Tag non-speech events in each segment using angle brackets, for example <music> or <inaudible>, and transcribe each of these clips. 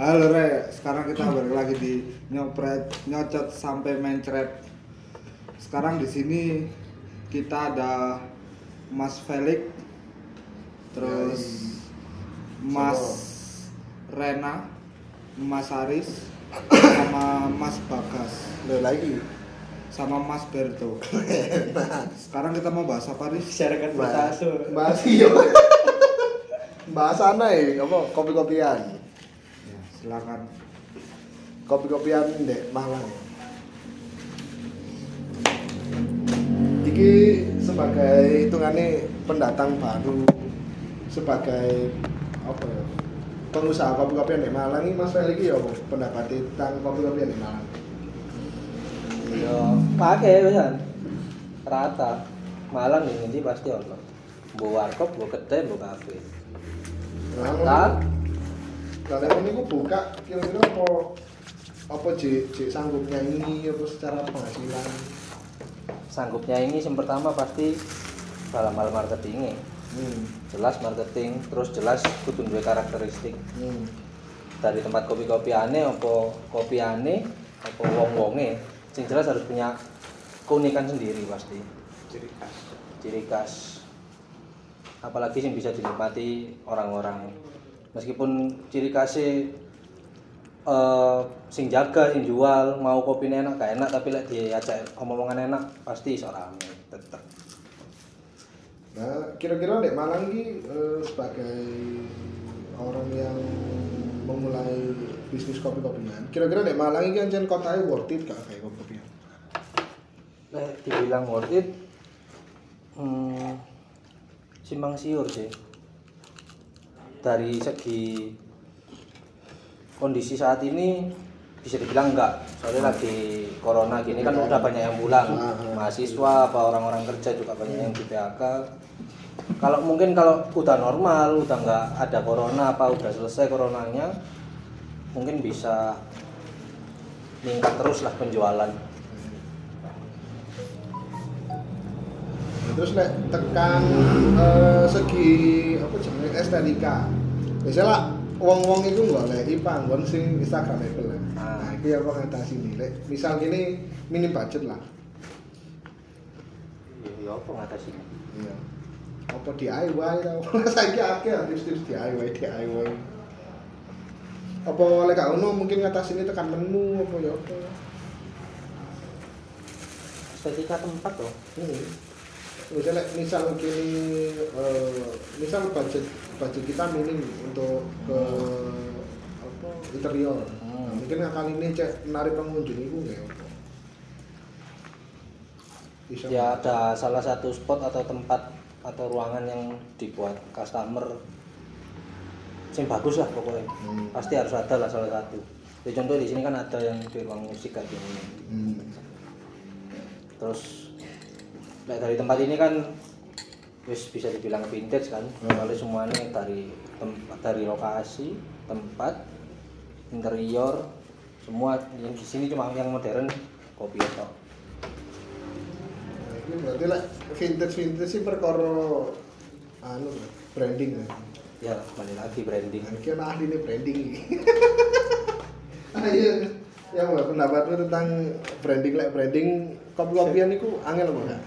Halo Re, sekarang kita balik lagi di nyopret, nyocot sampai mencret. Sekarang di sini kita ada Mas Felix, terus Mas Rena, Mas Aris, sama Mas Bagas, Lo lagi. sama Mas Berto. Sekarang kita mau bahas apa Riz? Masyarakat Bahas, bertato. bahas iyo. bahas aneh, apa kopi-kopian. Ya, silakan. Kopi-kopian ndek Malang. Iki sebagai hitungannya pendatang baru sebagai apa ya? Pengusaha kopi-kopian di Malang ini Mas Felix iki ya apa pendapatnya tentang kopi-kopian di Malang. Yo, pakai pisan. Rata. Malang ini pasti ono. Mbok warkop, mbok kedai, mbok kafe. Rata. Kalau ini aku buka kira-kira apa apa jek jek sanggup nyanyi apa secara penghasilan. Sanggupnya ini yang pertama pasti dalam hal marketingnya. Hmm. Jelas marketing, terus jelas kudu duwe karakteristik. Hmm. Dari tempat kopi-kopi aneh apa kopi aneh apa wong-wonge. Sing jelas harus punya keunikan sendiri pasti. Ciri khas. ciri khas apalagi yang bisa dinikmati orang-orang meskipun ciri khasnya eh sing jaga sing jual mau kopi enak gak enak tapi lek diajak omongan enak pasti iso rame tetep Nah, kira-kira Dek Malang ini eh, sebagai orang yang memulai bisnis kopi-kopian, kira-kira Dek Malang ini kan kotanya worth it gak kayak kopi-kopian? lek dibilang worth it hmm, simpang siur sih dari segi kondisi saat ini bisa dibilang enggak. Soalnya lagi corona gini kan udah banyak yang pulang. Ah. mahasiswa apa orang-orang kerja juga banyak yang di PHK kalau mungkin kalau udah normal udah nggak ada corona apa udah selesai coronanya mungkin bisa meningkat terus lah penjualan terus lek tekan eh, segi apa jenenge estetika. Biasanya lah wong-wong itu nggak lek panggon sing Instagramable lah. Ah. Nah, iki apa ngatasi nih? Lek misal gini minim budget lah. ya, ya apa ngatasi Iya. Apa DIY tau? <laughs> Saiki akeh tips-tips DIY DIY. Apa lek gak ono mungkin ngatasi ini tekan menu apa ya apa. estetika tempat loh Hmm. Misalnya misal gini eh, misal budget budget kita minim untuk ke apa interior. Hmm. Nah, mungkin kali ini cek menarik pengunjung itu nggak apa. Bisa ya ada salah satu spot atau tempat atau ruangan yang dibuat customer yang bagus lah pokoknya Hmm. pasti harus ada lah salah satu ya, contoh di sini kan ada yang di ruang musik kayak gini Hmm. terus like, dari tempat ini kan wis bisa dibilang vintage kan Hmm. kalau semuanya dari tempat dari lokasi tempat interior semua yang di sini cuma yang modern kopi atau Nah, ini berarti lah vintage vintage sih perkara anu branding lah. ya kembali lagi branding Nah, ini ahli nih branding ini. Ayo, <laughs> ya mbak pendapatmu tentang branding lah branding kopi-kopian itu angel apa enggak?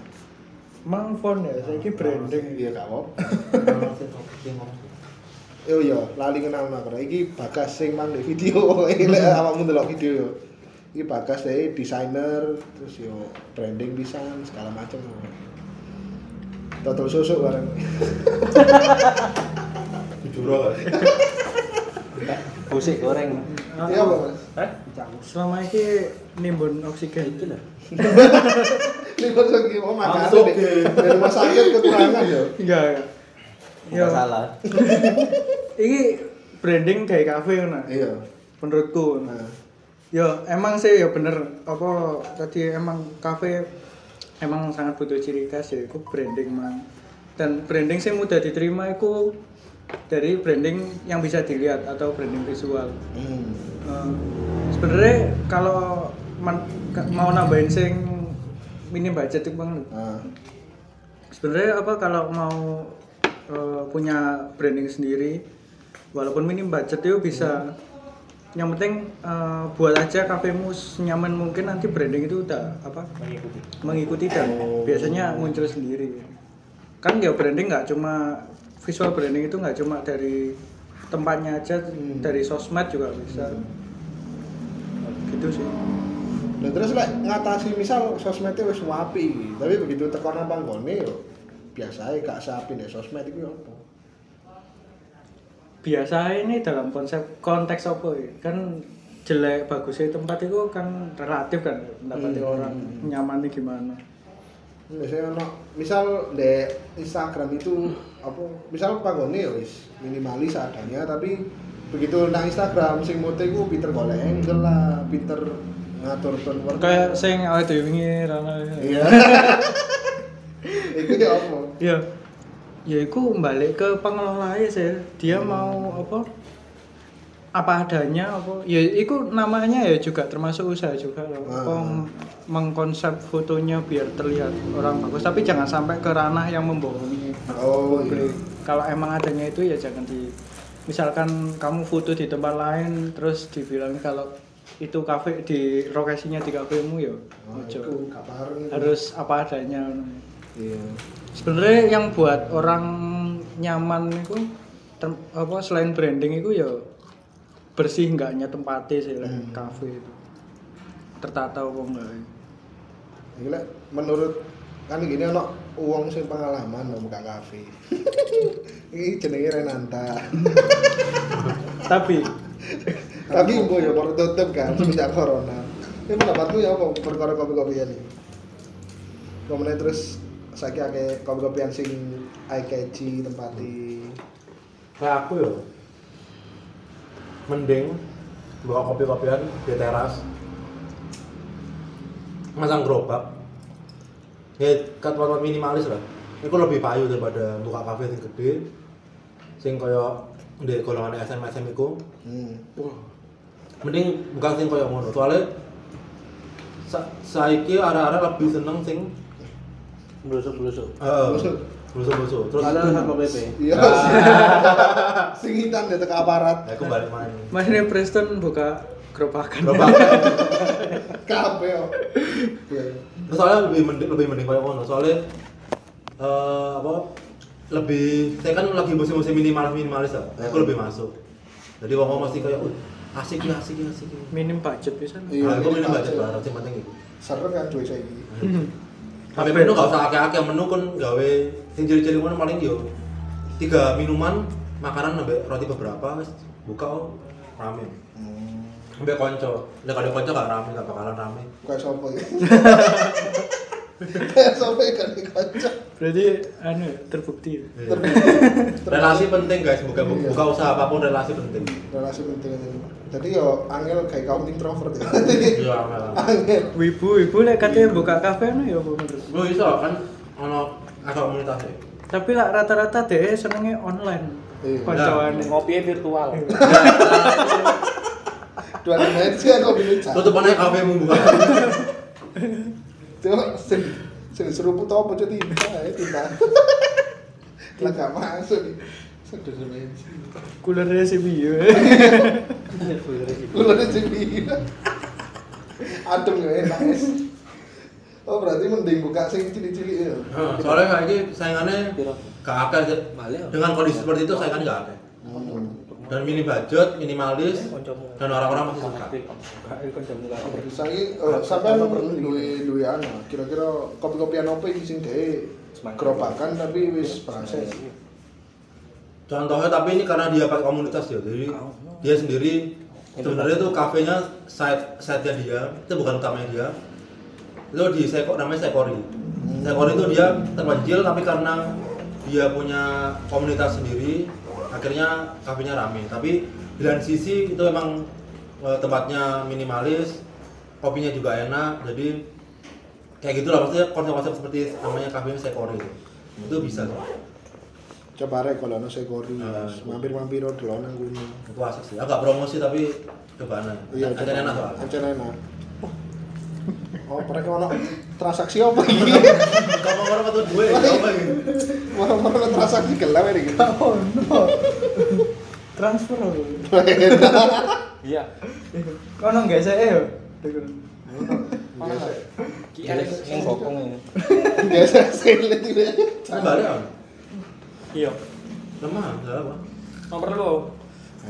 Mang font ya, saiki branding. Iya gak apa. <laughs> Oh iya, lali kenal mak. Iki Bagas sing mang video. <laughs> Iki lek awakmu ndelok video yo. Iki Bagas deh desainer, terus yo branding pisan segala macam. Total susuk bareng. <laughs> busik goreng Iya apa Mas? Eh? Selama ini nimbun oksigen iki lho Ini lagi mau makan deh. Dari rumah sakit kekurangan yo. Enggak. nggak salah <laughs> Ini branding kayak kafe nah. Iya. Menurutku. Nah, Ya emang sih ya bener apa tadi emang kafe emang sangat butuh ciri khas ya itu branding mang dan branding sih mudah diterima itu dari branding yang bisa dilihat atau branding visual hmm. Eh, sebenarnya kalau man- mau nambahin sing minim budget itu bang Nah, sebenarnya apa kalau mau eh, punya branding sendiri walaupun minim budget itu bisa. Yang penting eh, buat aja kafemu senyaman mungkin nanti branding itu udah apa mengikuti. mengikuti dan biasanya muncul sendiri. Kan ya branding nggak cuma visual branding itu nggak cuma dari tempatnya aja dari sosmed juga bisa. Gitu sih Nah, terus lek ngatasi misal sosmednya wis wapi, tapi begitu tekan nang panggone yo biasa ae gak sapi nek sosmed iku yo apa? biasa ini dalam konsep konteks apa ya kan jelek bagusnya tempat itu kan relatif kan pendapatnya Hmm. orang nyamannya gimana Biasanya ono misal di Instagram itu apa misal panggone yo wis minimalis adanya tapi begitu nang Instagram sing mote iku pinter golek angle lah, pinter ngatur warna. kayak sing awet dhewe wingi rana Iya. Iku yo apa? ya ya itu balik ke pengelola sih dia mau apa apa adanya apa ya itu namanya ya juga termasuk usaha juga loh apa Ah. mengkonsep fotonya biar terlihat orang bagus tapi jangan sampai ke ranah yang membohongi Oh iya. kalau emang adanya itu ya jangan di misalkan kamu foto di tempat lain terus dibilang kalau itu kafe di lokasinya di kafemu ya Oh, ojo. harus apa adanya Iya. sebenarnya yang buat orang nyaman itu apa selain branding itu ya bersih enggaknya tempatnya sih lah, Hmm. kafe itu tertata apa enggak Iki lek menurut kan gini ono uang sing pengalaman mau buka kafe. <laughs> Iki jenenge Renanta. tapi Tapi mbok ya baru tutup kan semenjak corona. Ini pendapatmu ya apa perkara kopi-kopian ini? Kemudian terus saiki akeh kopi-kopian sing eye catchy tempati. kayak aku ya mending bawa kopi-kopian di teras masang gerobak ya tempat minimalis lah itu lebih payu daripada buka kafe yang gede sing kaya di golongan SM SM itu Hmm. Mending buka sing kaya ngono soalnya sa saiki arah-arah lebih seneng sing Blusuk-blusuk. eh Blusuk. blusuk-blusuk terus Padahal Satpol PP. Iya. <laughs> Sing hitam di teka aparat. ya kembali main ini Preston buka gerobakan gerobak <laughs> Kabeh. yo. Iya. Terus soalnya lebih mending lebih mending kayak ngono soalnya eh apa lebih saya kan lagi musim-musim minimalis minimalis ya aku lebih masuk jadi wong mesti kayak "Uh, asik ya asik ya asik ya minim budget bisa Iya, nah, aku minim minim budget lah yang penting itu Seru kan duwe saiki. <laughs> tapi menu gak usah akeh-akeh menu kan gawe sing ciri-ciri ngono paling yo tiga minuman makanan sampai roti beberapa wis buka oh, rame Hmm. sampai konco lah kalau konco gak rame gak bakalan rame Kayak sopo <laughs> ya? Kayak sopo ya kan dikocok. berarti anu ya, terbukti ya? Iya. relasi penting guys buka Iya. buka usaha apa pun relasi penting relasi penting itu. Jadi yo angel kayak kaum introvert ya. iya angel. <laughs> wibu wibu lek katanya buka kafe anu ya apa menurut Lu iso kan ono ada komunitas e. tapi lah rata-rata deh senengnya online Iya. koncoan Ngopinya virtual. Dua dimensi aku bilang Tutup aja kafemu buka. Coba sing sing seruput apa jadi nah, nah. Lah gak masuk dimensi. kulernya sih ada jadi Adem ya enak es. Oh berarti mending buka sing cilik-cilik ya. Soalnya kayak gini saingannya gak akeh ya. Dengan kondisi seperti itu saingannya gak akeh. Hmm. Dan mini budget, minimalis, dan orang-orang masih suka. Saiki eh, sampean duwe duwe anak, kira-kira kopi-kopian apa sing dhewe gerobakan tapi wis proses. Contohnya tapi ini karena dia pakai komunitas ya, jadi dia sendiri sebenarnya tuh kafenya side side nya dia, itu bukan utamanya dia. Itu di Seko namanya Sekori. Sekori itu dia terpencil tapi karena dia punya komunitas sendiri, akhirnya kafenya rame. Tapi di lain sisi itu emang eh, tempatnya minimalis, kopinya juga enak, jadi kayak gitulah maksudnya konsep-konsep seperti namanya kafenya Sekori itu. Itu bisa tuh. Coba rek kalau ono sekori, Ah. mampir-mampir dulu nang gunung. itu asik sih agak promosi tapi cobaan Iya, aja enak soalnya Ancen enak. Oh, mereka ono transaksi apa iki? kamu orang atau dua ya apa gitu Mana-mana transaksi gelap ini gitu. oh no transfer Iya. Kono nggak saya yo. Biasa. Ki Alex yang bokong ini Biasa selet gitu. Kan balik kan? Iya. Lemah, enggak apa. Nomor lu.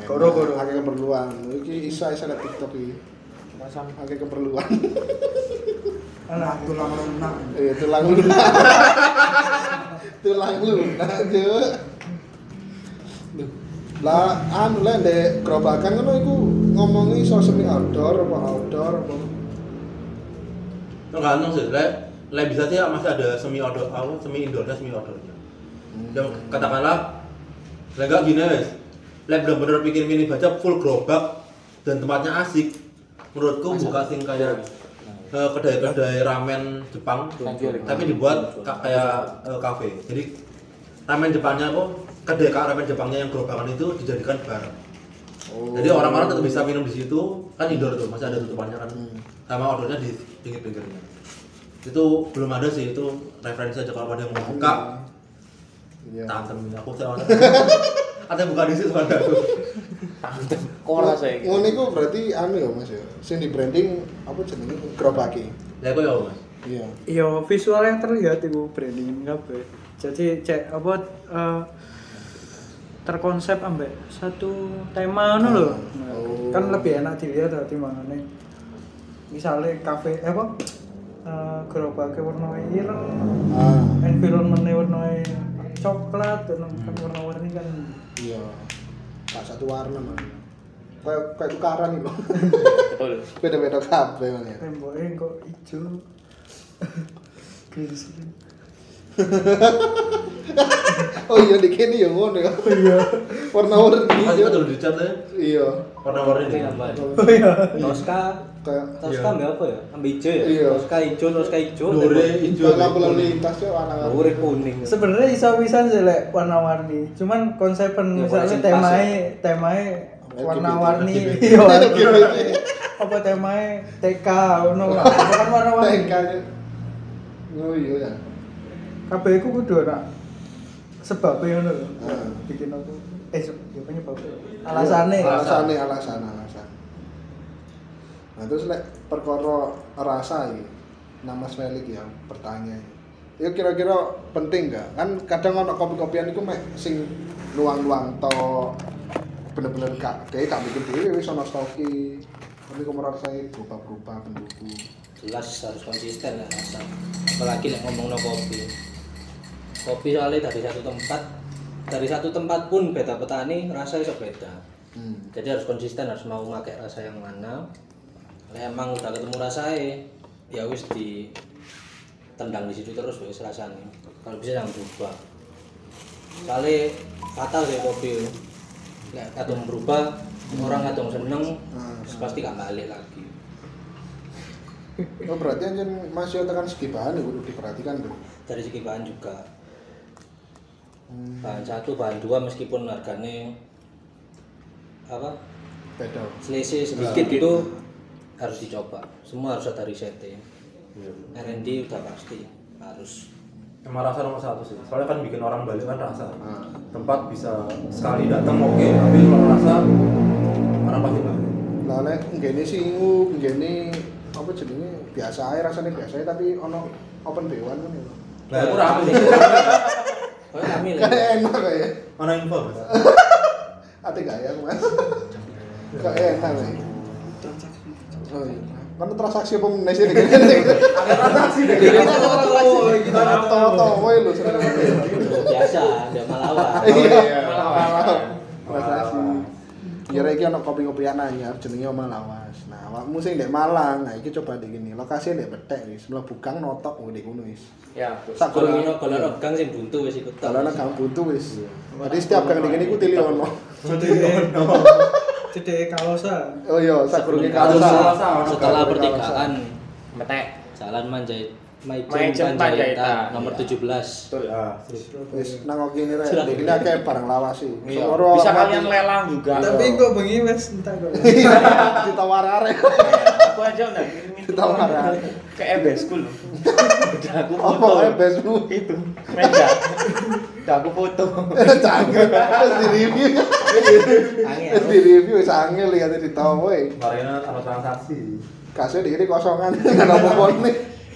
Koro koro akeh keperluan. Iki isa isa liat TikTok iki. Masam. Akeh keperluan. <laughs> Anak tulang lunak. Eh tulang lunak. <laughs> tulang lunak. Duh. Lah anu lah ndek gerobakan ngono iku ngomongi soal semi outdoor apa outdoor apa. Tergantung sih, le, le bisa sih masih ada semi outdoor, apa semi indoornya, semi outdoornya. Yang katakanlah, le enggak gini wes, le bener-bener bikin mini baca full gerobak dan tempatnya asik. Menurutku buka sing kayak eh, kedai-kedai ramen Jepang, tapi dibuat ka- kayak eh, kafe. Jadi ramen Jepangnya kok kedai ramen Jepangnya yang gerobakan itu dijadikan bar. Jadi orang-orang tetap bisa minum di situ, kan indoor tuh, masih ada tutupannya kan. Sama outdoornya di pinggir-pinggirnya. Itu belum ada sih, itu referensi aja kalau ada yang mau buka, Iya. tantem aku sama <laughs> ada buka di situ ada aku. Kok rasanya gitu? Ngono iku berarti anu ya Mas ya. Sing di branding apa jenenge gerobaki. Ya aku ya mas. Iya. Yo visual yang terlihat itu branding kabeh. Jadi cek apa eh, terkonsep ambek satu tema ngono lho. Oh. Kan lebih enak dilihat timbangane. Misalnya kafe eh, apa? Eh gerobaknya warna ireng, Ah, environmentnya warna coklat dan kan warna-warni kan iya. Gak satu warna man. Kayak kayak tukaran gitu. Betul. Beda-beda kabeh man ya. temboknya kok hijau. Green screen. Oh iya di kene ya ngono ya. Iya. Warna-warni. Mas itu dulu dicat ya, Iya. warna-warni nambah Oh iya. Tosca Kayak Tosca ambil apa ya ambil hijau ya Iya. Tosca hijau Tosca hijau Dore hijau. lampu lalu lintas ya warna Dore kuning Sebenarnya bisa bisa sih lek warna-warni. Cuman konsepen Ya, misalnya temai ya. temai LGBT. warna-warni. Iya. <laughs> Apa temai TK ngono. Bukan warna-warni. Tengkanya. Oh iya ya. Kabeh iku kudu ana sebabnya ngono lho. Bikin aku eh se- ya penyebabnya. Alasane. Alasane alasan alasan. Nah terus lek perkara rasa iki. Nama Mas Felix ya pertanyaan. Ya kira-kira penting gak? Kan kadang ono kopi-kopian iku mek sing nuang-nuang to bener-bener gak kayak gak bikin dhewe wis ono stoki. Tapi kok merasai berubah-berubah pendukung. jelas harus konsisten ya rasa apalagi nek ngomong no kopi kopi soalnya dari satu tempat dari satu tempat pun beda petani rasanya bisa beda Hmm. jadi harus konsisten harus mau pakai rasa yang mana emang udah ketemu rasanya ya wis di tendang di situ terus wis rasanya kalau bisa jangan berubah soalnya fatal sih kopi Nek kadang berubah orang kadang seneng Hmm. terus pasti gak balik lagi Oh berarti anjen masih tekan segi bahan ya diperhatikan tuh. dari segi bahan juga Hmm. bahan satu bahan dua meskipun harganya apa Beda. selisih sedikit itu harus dicoba semua harus ada risetnya R&D udah pasti harus Emang rasa nomor satu sih, soalnya kan bikin orang balik kan rasa. Ah. Tempat bisa sekali datang oke, tapi kalau rasa orang pasti balik. Lah nek ngene singu, ngene apa jenenge biasa ae rasane biasa ae tapi ono open dewan kan ya. Lah aku rame sih. oh kami Kayak enak kayak. Mana info mas? <laughs> Ate gak ya, Mas? Kayak enak kayak. Oh iya. Kan transaksi apa meneh sih dengan transaksi dengan kita tahu-tahu lho seneng. biasa dia malawan Iya, malah transaksi. Kira iki ono kopi-kopian anyar jenenge Oma Lawas. Nah, awakmu sing ndek Malang, nah iki coba di gini. Lokasi ndek Betek wis, mlebu gang notok ngene ngono wis. Ya. Sak kalau kurang ini kalau gang sing buntu wis ikut kalau ana gang buntu wis. Jadi setiap gang di gini ku tili ono. <laughs> Jadi kalosa. Oh iya, sak kurunge Kalau kalasa. setelah pertigaan Metek. Jalan Manjait Maijen. Panjaitan nomor Iya. 17 Betul. Ya, Wis nang kene rek. Gini akeh barang lawas sih. Iya. Bisa kalian lelang juga. Tapi kok bengi wes entah kok. <laughs> ditawar arek. Aku aja kirimin Ditawar arek. ke loh. Udah <laughs> aku Apa foto. wae besmu? Itu. Meja. Aku foto. <laughs> Canggih. Terus di review. Terus di review wis angel lihat di tahu. Marina ada transaksi. Kasih di kiri kosongan nggak apa-apa nih.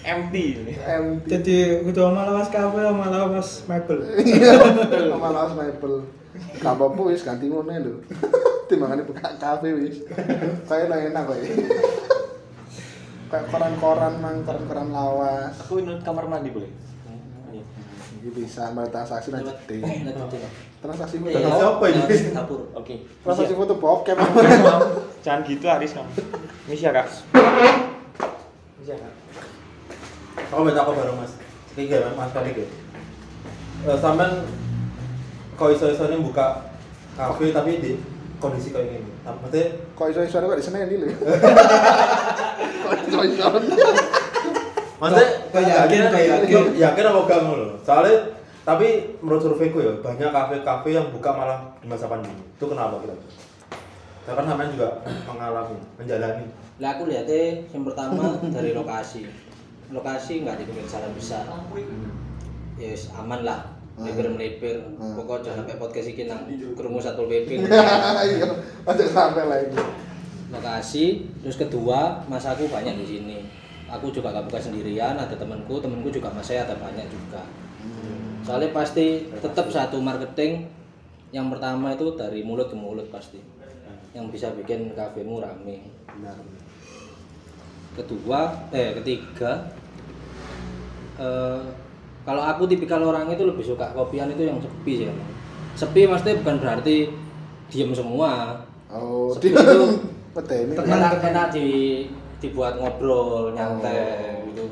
Empty. Empty. Jadi udah malah mas kafe malah mas mebel. <laughs> Iya, sama lawas maple. Gak apa-apa wis ganti ngono lho. <laughs> Timbangane buka kafe wis. Kayak enak kok. Kayak koran-koran mang koran-koran lawas. Aku nurut kamar mandi boleh? Iya. Ini bisa transaksi nang gede. Transaksi foto. Iya, Transaksi apa ini? dapur. Oke. Transaksi foto bokep. <laughs> Jangan gitu Aris kamu. Misi ya kak. Misi ya kak. Aku baca apa bareng mas? Tiga mas, mas kali gitu. Sampai kau iso-iso ini buka kafe tapi di kondisi kayak gini. Maksudnya Kok iso-iso kok di sana ini lho. <laughs> Kok iso-iso. Maksudnya Kok yakin, kok yakin? Yakin apa enggak ngono? Soalnya tapi menurut surveiku ya banyak kafe-kafe yang buka malah di masa pandemi. Itu kenapa kira? Saya kan sampean juga mengalami, menjalani. Lah aku lihatnya yang pertama <laughs> dari lokasi. Lokasi nggak di pinggir jalan besar. Ya wis aman lah. Melipir melipir. Hmm. Pokoknya jangan sampai podcast iki nang kerumus satu PP. <laughs> Iya, aja sampai lagi. lokasi terus kedua mas aku banyak di sini aku juga gak buka sendirian ada temanku temanku juga mas saya ada banyak juga. Soalnya pasti tetap satu marketing yang pertama itu dari mulut ke mulut pasti. Yang bisa bikin kafemu rame. Benar. kedua eh ketiga eh, kalau aku tipikal orang itu lebih suka kopian itu yang sepi sih emang. sepi maksudnya bukan berarti diem semua. Oh, Sepi itu <laughs> enak enak di dibuat ngobrol nyantai gitu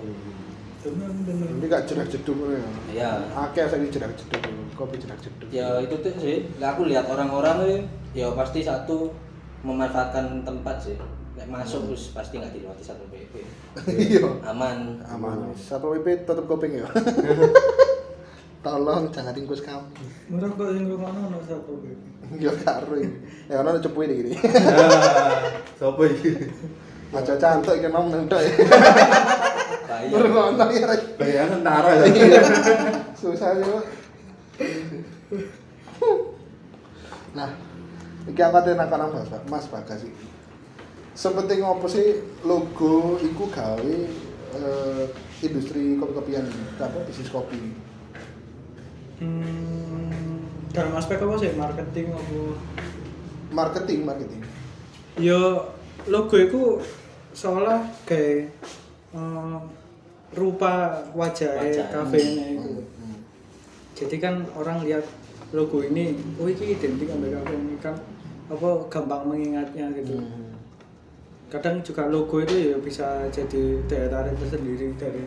Ini gak jerak jeduk ya. ya Akeh saya jerak jeduk, kopi jerak jeduk. ya itu tuh sih lah aku lihat orang-orang ya pasti satu memanfaatkan tempat sih Nek masuk terus pasti nggak dilewati satu PP <laughs> Iya. aman Aman. Satu WP tutup kuping ya. <laughs> Tolong jangan tingkus kami. Murah kok yang rumah ono satu PP. <laughs> Ya karo iki. Ya ono cepu ini gini. Sopo iki? Aja cantik iki nom nendok ya. Berono ya. Rek. Bayangan tentara ya. Iya. Susah yo. Nah, iki aku nak nang Mas, Mas Bagas iki. Sepenting apa sih logo iku gawe eh, industri kopi-kopian apa bisnis kopi. Hmm, dalam aspek apa sih marketing apa? Marketing, marketing. Yo logo itu seolah kayak eh, rupa wajah Wajah. kafenya itu. Hmm. Jadi kan orang lihat logo ini, oh ini identik sama kafe ini kan apa gampang mengingatnya gitu. Hmm. Kadang juga logo itu ya bisa jadi daya tarik tersendiri dari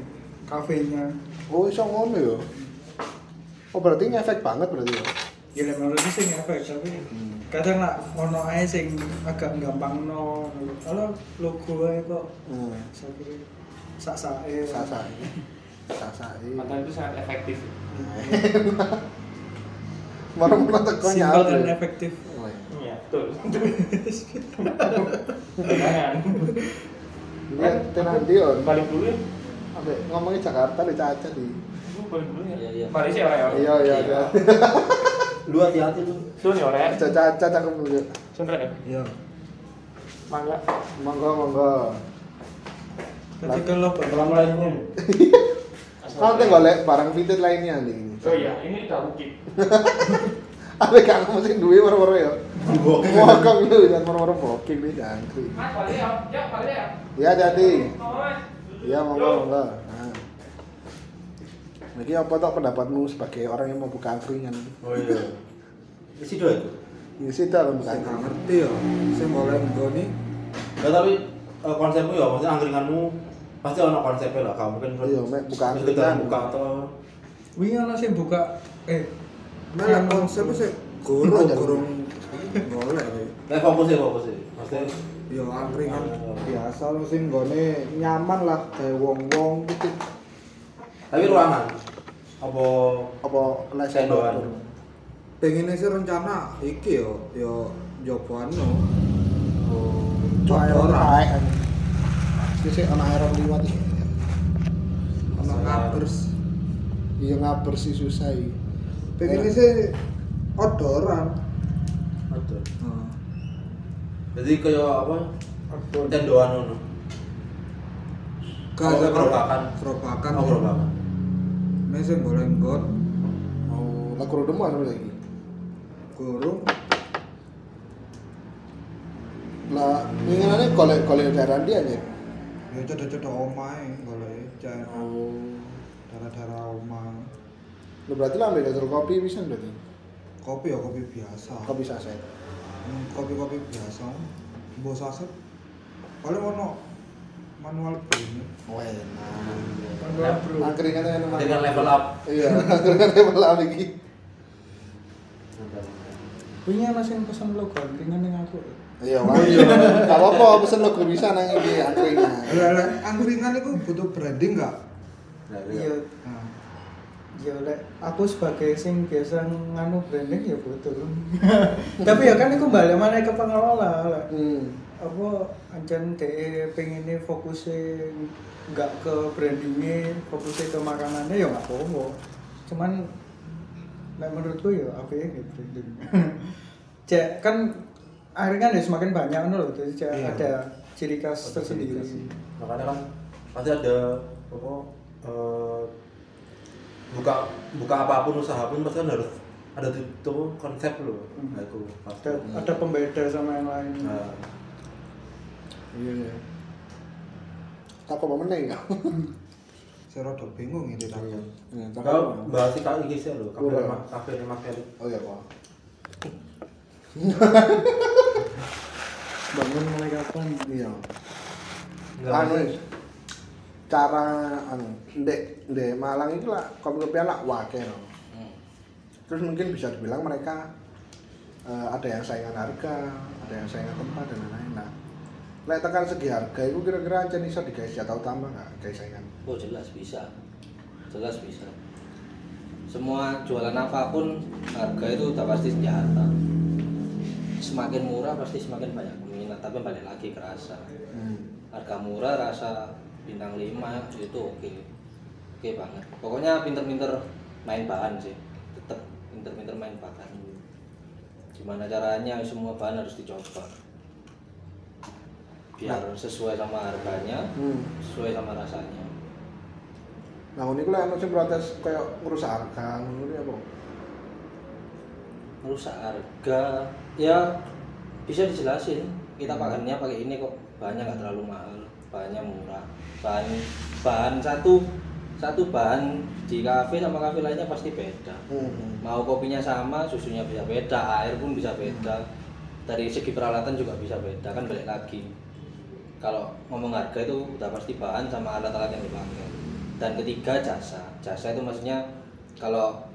kafenya. Oh, iso ngono ya. Oh, berarti ngefek banget berarti ya. Ya lek menurutku sih efek tapi kadang lah ono ae sing agak gampang no. Kalau logo ae kok Hmm. sakit sak-sake. Sasai. Sasai. Mata itu sangat efektif. <laughs> Mana-mana teko Simpel dan efektif. Oh, iya. Iya, betul. Jangan. Iya, tenan dia. Balik dulu ya. Ambek ngomongin Jakarta di Caca di. Balik dulu ya. Iya, iya. Sih orang ya. Iya, iya, iya. <laughs> Lu hati-hati lu. Sun ya orang. Caca Caca dulu. Sun ya. Iya. Mangga. Monggo, monggo. Tapi kalau Assalamualaikum. lainnya. <laughs> Kalau teh golek barang vintage lainnya nih. Oh iya, ini udah bukit. Ada kang mesti duwe moro-moro ya. Bokeh. Mokong lu jangan moro-moro booking nih jangkrik. Mas, balik ya. Ya, balik ya. Iya, jadi. Iya, monggo, monggo. Jadi apa tuh pendapatmu sebagai orang yang mau buka angkringan? Oh iya. Isi doa itu. Ini sih dalam buka Saya nggak angkringan. ngerti ya. Saya boleh nggoni. Nah, tapi eh, konsepmu ya, maksudnya angkringanmu pasti ada konsepnya lah. Kamu mungkin Iya, Mek, buka sekedar angkringan. buka atau wingi ana sing buka eh Malah konsepnya sih guru Aja. gurung golek sih. Nah, fokus ya, fokus ya. Maksudnya Ya angkringan Oh. biasa sih nggone nyaman lah kayak wong-wong gitu. tapi ruangan apa Apa lesen Sendoan. Pengennya sih rencana iki yo yo jopo anu. Oh, Cuk air ora. ora. Sisi ana air liwat iki. Ono ngabers. Iya ngaber sih susah iki. pengen sih Aduh. Heeh. Jadi kayak apa? Tendoan ngono. Gak Oh, ada gerobakan. gerobakan Oh, Mesem goreng got Oh, lah kurang demen apa lagi? gurung Lah, inginannya golek golek daerah dia aja. ya cedek-cedek omae boleh cek Oh. darah-darah omah Lu berarti lah ambil dodol kopi bisa berarti. kopi ya kopi biasa Kopi saset. Hmm, kopi-kopi biasa mbok saset paling ono manual brewing Oh, enak. Manual. Angkringan. Dengan level up. Iya, angkringan level up lagi. Punya mas yang pesan logo angkringan yang aku. Iya, wah. Apa-apa, pesen logo bisa nang iki angkringan. Lah, angkringan itu butuh branding nggak Nah, Iya. nah, Ya lek aku sebagai sing biasa nganu branding ya betul. <laughs> Tapi ya kan aku balik mana ke pengelola. Hmm. Apa ancen DE pengennya fokusnya nggak ke brandingnya fokusnya ke makanannya ya nggak apa-apa cuman nah menurutku ya apa ya gitu branding <laughs> cek kan akhirnya kan ya semakin banyak loh jadi cek Iya. ada ciri khas tersendiri Makanya kan pasti ada apa eh, buka buka apa pun usaha pun pasti kan harus ada itu konsep loh. Hmm. Nah, pasti. ada, ada pembeda sama yang lain Nah, Iya, iya. Tak apa meneh <laughs> ya. saya rada bingung ini tadi Iya, tak Kau bahas si kali sih loh, kafe Udah. ma- kafe Mas Ferry. Oh iya, Pak. <laughs> bangun mulai kapan Iya. Enggak, Anu cara anu ndek ndek Malang itu lah kopi-kopian lah wake no. Terus mungkin bisa dibilang mereka eh, ada yang saingan harga, ada yang saingan tempat dan lain-lain. Lek tekan segi harga itu kira-kira aja bisa digawe senjata utama nggak guys saingan? Oh jelas bisa, jelas bisa. Semua jualan apa pun harga itu udah pasti senjata. Semakin murah pasti semakin banyak peminat, tapi balik lagi ke rasa. Hmm. Harga murah rasa bintang 5 itu oke, oke banget. Pokoknya pinter-pinter main bahan sih, tetap pinter-pinter main bahan. Gimana caranya semua bahan harus dicoba biar sesuai sama harganya, Hmm. sesuai sama rasanya. Nah, ini kalau yang sing protes kayak ngurus harga, ngono ini apa? merusak harga ya bisa dijelasin kita pakannya pakai ini kok bahannya nggak terlalu mahal bahannya murah bahan bahan satu satu bahan di kafe sama kafe lainnya pasti beda Hmm. mau kopinya sama susunya bisa beda air pun bisa beda dari segi peralatan juga bisa beda kan balik lagi kalau ngomong harga itu udah pasti bahan sama alat-alat yang dipakai dan ketiga jasa jasa itu maksudnya kalau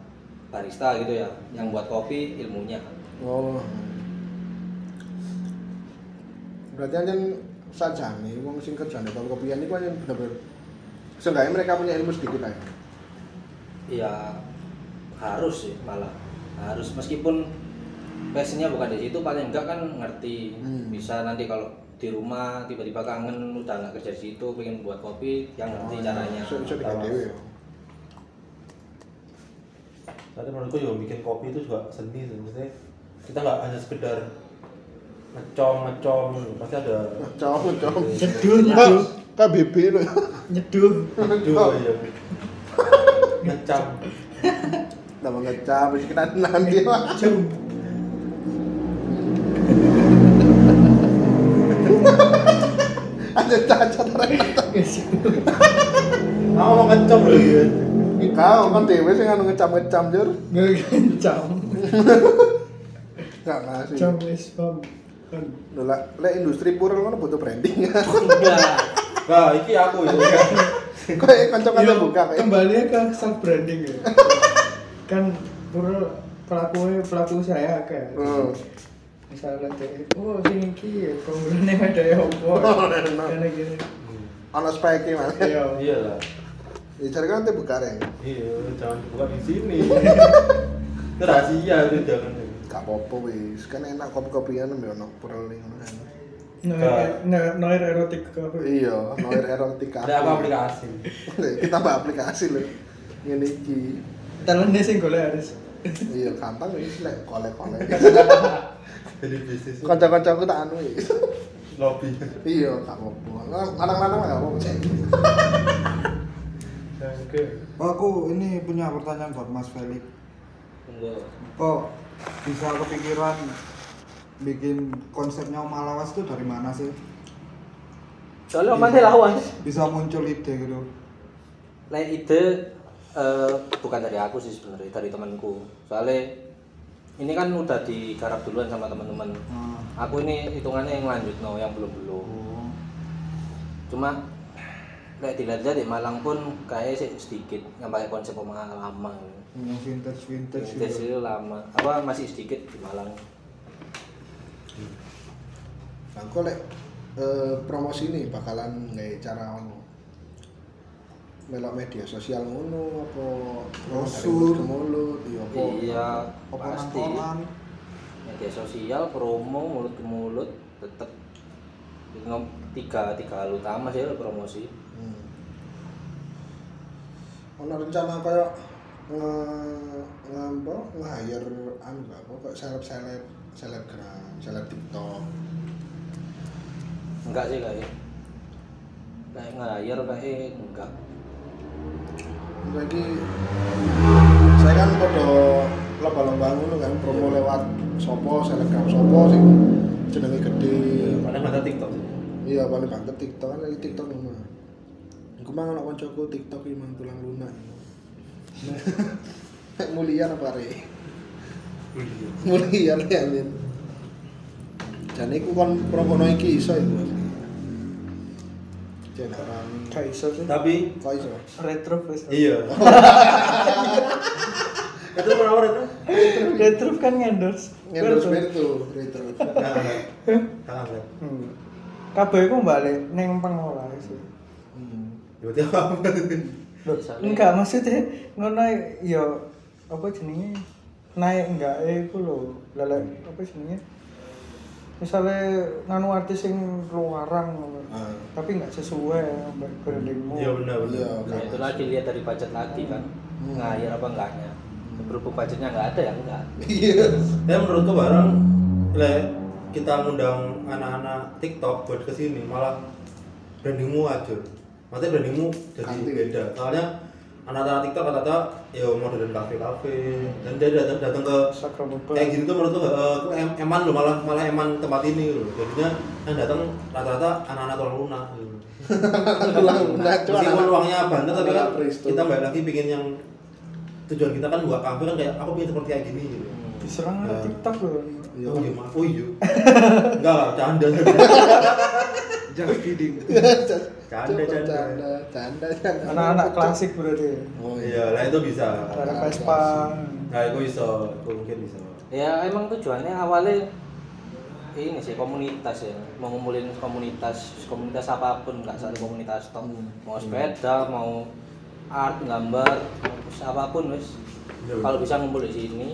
barista gitu ya yang buat kopi ilmunya Oh. Berarti aja saja nih, wong sing kerjane kopi-kopian itu aja bener-bener Seenggaknya mereka punya ilmu sedikit lah. ya. ya harus sih malah harus meskipun passionnya bukan di situ paling enggak kan ngerti Hmm. bisa nanti kalau di rumah tiba-tiba kangen udah nggak kerja di situ pengen buat kopi yang ngerti caranya Bisa bisa digawe dhewe ya. Tapi menurutku juga bikin kopi itu juga seni sih. Maksudnya kita nggak hanya sekedar ngecom ngecom pasti ada Cowok, cowok. Nyeduh, nyeduh. KBB loh. nyeduh Aduh, iya. ngecam Nama ngecap, wis kita nanti lah. Aku mau ngecam loh ya Kau kan dewe sing anu ngecam-ngecam jur. ngencam Enggak ngasih. jam es bom kan Lho lah, lek industri purel ngono butuh branding. nah iki aku itu Kok kanca-kanca Yo, buka kayak. kembali ke self branding ya kan pura pelaku pelaku saya Hmm. Misalnya oh sing iki kongrene ada opo Oh, enak. karena gini Ana spike mana? iya iya lah Ya cari kan nanti buka reng. iya jangan dibuka di sini <laughs> itu rahasia itu jangan Gak apa-apa wis, kan enak kopi-kopian mbek ono ning ngono kan. noir noir- noir erotik Iya, noir erotika. <laughs> ada apa aplikasi <laughs> Kita mbak aplikasi lho. Ngene iki. talentnya sing golek harus Iya, gampang wis lek kolek-kolek. <laughs> Jadi bisnis Kanca-kancaku tak anu lobby. Iya, gak apa-apa. Lanang-lanang gak apa-apa. Cek. Oke. Oh, aku ini punya pertanyaan buat Mas Felix. Enggak. Kok bisa kepikiran bikin konsepnya Malawas itu dari mana sih? Soalnya masih lawas. Bisa muncul ide gitu. Lek ide eh, bukan dari aku sih sebenarnya, dari temanku. Soalnya ini kan udah digarap duluan sama teman-teman. Hmm. Aku ini hitungannya yang lanjut no, yang belum belum. Oh. Cuma lek dilihat-lihat di Malang pun kayaknya sih sedikit yang pakai konsep lama. Yang vintage vintage, Vintage itu lama. Apa masih sedikit di Malang. Aku lek eh, promosi ini bakalan nggak cara ono. Melok media sosial ngono apa Brosur. mulut iya apa Iya, Apa pasti. nangkolan? Media sosial, promo, mulut ke mulut, tetap Nom- tiga tiga hal utama sih promosi. Hmm. Ono rencana kayak nge ngampo nge-hire anu apa kayak seleb-seleb selebgram, seleb TikTok. Enggak sih kayak kayak ngayar kayak enggak. Lagi saya kan pada lomba-lomba ngono kan promo lewat sopo selebgram sopo sing jenenge gede. Paling ada TikTok. Iya paling banget TikTok kan lagi TikTok ngono. Iku mang ana kancaku TikTok iki mang tulang lunak. Nek mulian apa re? Mulian ya Min. Jan iku kon promono iki iso iku asli. Iso sih. Tapi kok iso? Retro wis. iya. <laughs> itu kenapa itu? Retro kan ngendorse. Ngendorse Retro. itu retro. Tangan kan. Hmm. Kabeh iku balik ning pengolah sih. Hmm. Berarti apa? <laughs> Enggak maksudnya ngono ya apa jenenge naik enggak eh iku lho lelek apa jenenge misalnya nganu artis yang luaran ngono. Ah. tapi enggak sesuai brandingmu Iya benar benar. Iya, Nah, itu lagi lihat dari budget lagi kan. Hmm. Ngayar apa enggaknya. Berhubung budgetnya enggak ada ya enggak. Iya. Ya menurutku barang le kita ngundang anak-anak TikTok buat ke sini malah brandingmu aja. Maksudnya brandingmu jadi Ganti. beda. Soalnya anak-anak TikTok kata-kata ya modern kafe-kafe dan dia datang datang ke kayak gitu tuh menurutku eh, kok em- eman loh malah malah eman tempat ini loh. Jadinya yang datang rata-rata anak-anak tulang lunak gitu. <laughs> Tulang lunak tuh Meskipun anak- ruangnya bandar tapi kan anak kita balik lagi pingin yang tujuan kita kan buat kafe kan kayak aku pengen seperti kayak gini gitu. diserang Ya. oleh TikTok loh Iya. Oh iya, maaf. Oh iya. <laughs> Enggak lah, canda. <laughs> Just kidding. Canda, Canda, canda. canda, anak-anak klasik berarti. Oh Iya, lah itu bisa. anak-anak Vespa. Nah, itu bisa, itu mungkin bisa. Ya emang tujuannya awalnya ini sih komunitas ya. Mau ngumpulin komunitas komunitas apa pun nggak satu komunitas toh. Hmm. mau sepeda mau art gambar apa pun wis. Iya, kalau bisa ngumpul di sini